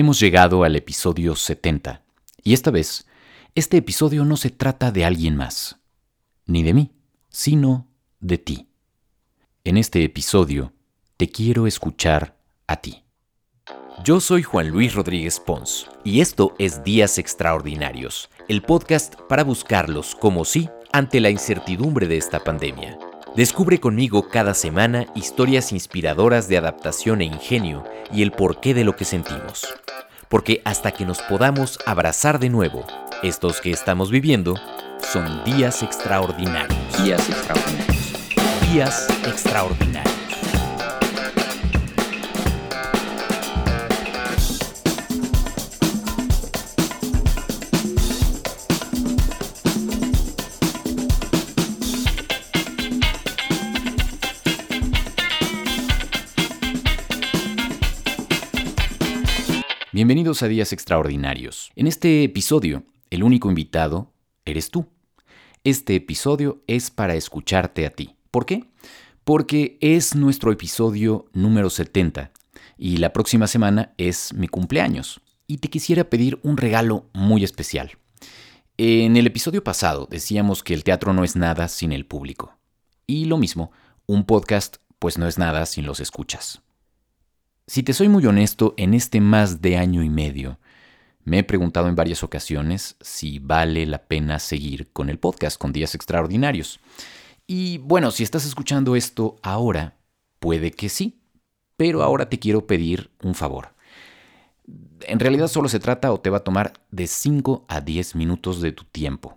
Hemos llegado al episodio 70, y esta vez, este episodio no se trata de alguien más, ni de mí, sino de ti. En este episodio, te quiero escuchar a ti. Yo soy Juan Luis Rodríguez Pons, y esto es Días Extraordinarios, el podcast para buscarlos como sí ante la incertidumbre de esta pandemia. Descubre conmigo cada semana historias inspiradoras de adaptación e ingenio y el porqué de lo que sentimos. Porque hasta que nos podamos abrazar de nuevo, estos que estamos viviendo son días extraordinarios. Días extraordinarios. Días extraordinarios. Bienvenidos a Días Extraordinarios. En este episodio, el único invitado eres tú. Este episodio es para escucharte a ti. ¿Por qué? Porque es nuestro episodio número 70 y la próxima semana es mi cumpleaños y te quisiera pedir un regalo muy especial. En el episodio pasado decíamos que el teatro no es nada sin el público. Y lo mismo, un podcast pues no es nada sin los escuchas. Si te soy muy honesto, en este más de año y medio, me he preguntado en varias ocasiones si vale la pena seguir con el podcast, con días extraordinarios. Y bueno, si estás escuchando esto ahora, puede que sí, pero ahora te quiero pedir un favor. En realidad solo se trata o te va a tomar de 5 a 10 minutos de tu tiempo,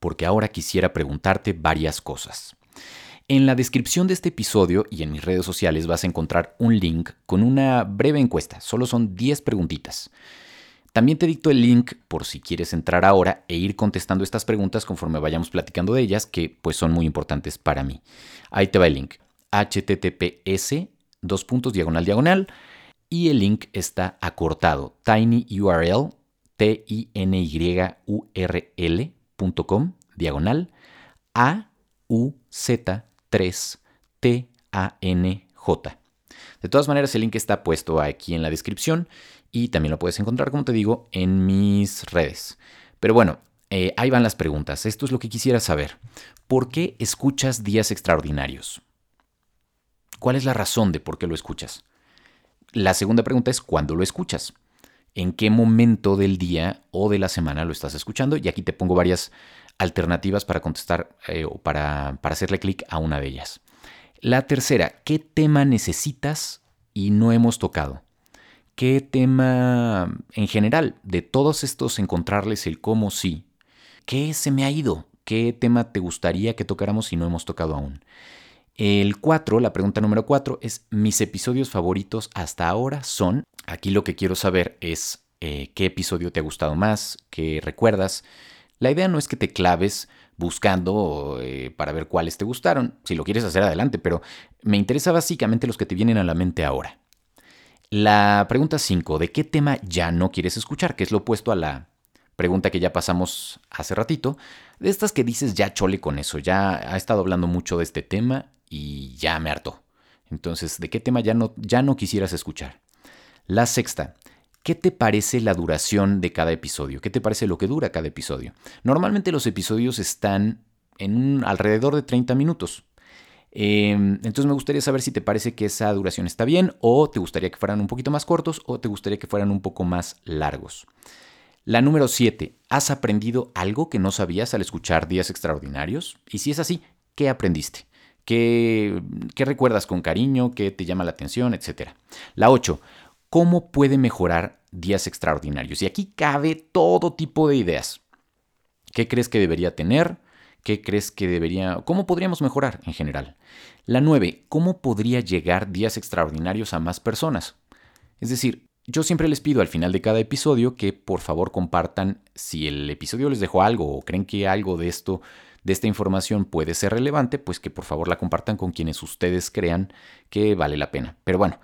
porque ahora quisiera preguntarte varias cosas. En la descripción de este episodio y en mis redes sociales vas a encontrar un link con una breve encuesta, solo son 10 preguntitas. También te dicto el link por si quieres entrar ahora e ir contestando estas preguntas conforme vayamos platicando de ellas, que pues son muy importantes para mí. Ahí te va el link. https dos puntos diagonal diagonal y el link está acortado tinyurl t i n y u r l.com diagonal a u 3TANJ. De todas maneras, el link está puesto aquí en la descripción y también lo puedes encontrar, como te digo, en mis redes. Pero bueno, eh, ahí van las preguntas. Esto es lo que quisiera saber. ¿Por qué escuchas días extraordinarios? ¿Cuál es la razón de por qué lo escuchas? La segunda pregunta es ¿cuándo lo escuchas? ¿En qué momento del día o de la semana lo estás escuchando? Y aquí te pongo varias alternativas para contestar eh, o para, para hacerle clic a una de ellas. La tercera, ¿qué tema necesitas y no hemos tocado? ¿Qué tema en general de todos estos encontrarles el cómo sí? ¿Qué se me ha ido? ¿Qué tema te gustaría que tocáramos y no hemos tocado aún? El 4, la pregunta número 4 es, mis episodios favoritos hasta ahora son, aquí lo que quiero saber es eh, qué episodio te ha gustado más, qué recuerdas, la idea no es que te claves buscando eh, para ver cuáles te gustaron, si lo quieres hacer adelante, pero me interesa básicamente los que te vienen a la mente ahora. La pregunta 5, ¿de qué tema ya no quieres escuchar? Que es lo opuesto a la pregunta que ya pasamos hace ratito, de estas que dices ya chole con eso, ya ha estado hablando mucho de este tema y ya me hartó. Entonces, ¿de qué tema ya no, ya no quisieras escuchar? La sexta, ¿Qué te parece la duración de cada episodio? ¿Qué te parece lo que dura cada episodio? Normalmente los episodios están en alrededor de 30 minutos. Em, entonces me gustaría saber si te parece que esa duración está bien o te gustaría que fueran un poquito más cortos o te gustaría que fueran un poco más largos. La número 7. ¿Has aprendido algo que no sabías al escuchar Días Extraordinarios? Y si es así, ¿qué aprendiste? ¿Qué, qué recuerdas con cariño? ¿Qué te llama la atención? Etcétera. La 8. ¿Cómo puede mejorar días extraordinarios? Y aquí cabe todo tipo de ideas. ¿Qué crees que debería tener? ¿Qué crees que debería... ¿Cómo podríamos mejorar en general? La 9. ¿Cómo podría llegar días extraordinarios a más personas? Es decir, yo siempre les pido al final de cada episodio que por favor compartan si el episodio les dejó algo o creen que algo de esto, de esta información puede ser relevante, pues que por favor la compartan con quienes ustedes crean que vale la pena. Pero bueno,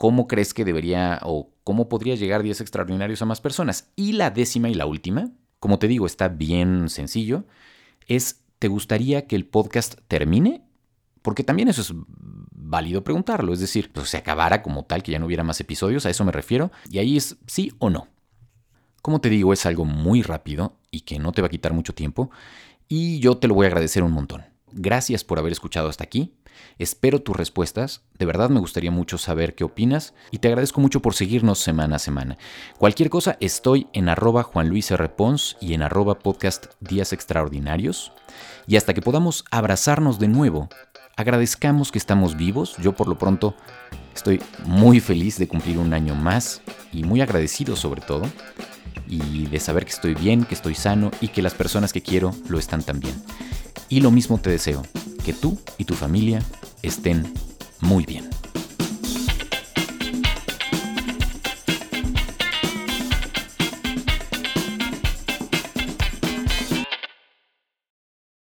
¿Cómo crees que debería o cómo podría llegar días extraordinarios a más personas? Y la décima y la última, como te digo, está bien sencillo, es, ¿te gustaría que el podcast termine? Porque también eso es válido preguntarlo. Es decir, pues, se acabara como tal, que ya no hubiera más episodios, a eso me refiero. Y ahí es sí o no. Como te digo, es algo muy rápido y que no te va a quitar mucho tiempo. Y yo te lo voy a agradecer un montón. Gracias por haber escuchado hasta aquí. Espero tus respuestas. De verdad me gustaría mucho saber qué opinas y te agradezco mucho por seguirnos semana a semana. Cualquier cosa, estoy en arroba y en arroba podcast Días Extraordinarios. Y hasta que podamos abrazarnos de nuevo, agradezcamos que estamos vivos. Yo por lo pronto estoy muy feliz de cumplir un año más y muy agradecido sobre todo. Y de saber que estoy bien, que estoy sano y que las personas que quiero lo están también. Y lo mismo te deseo, que tú y tu familia estén muy bien.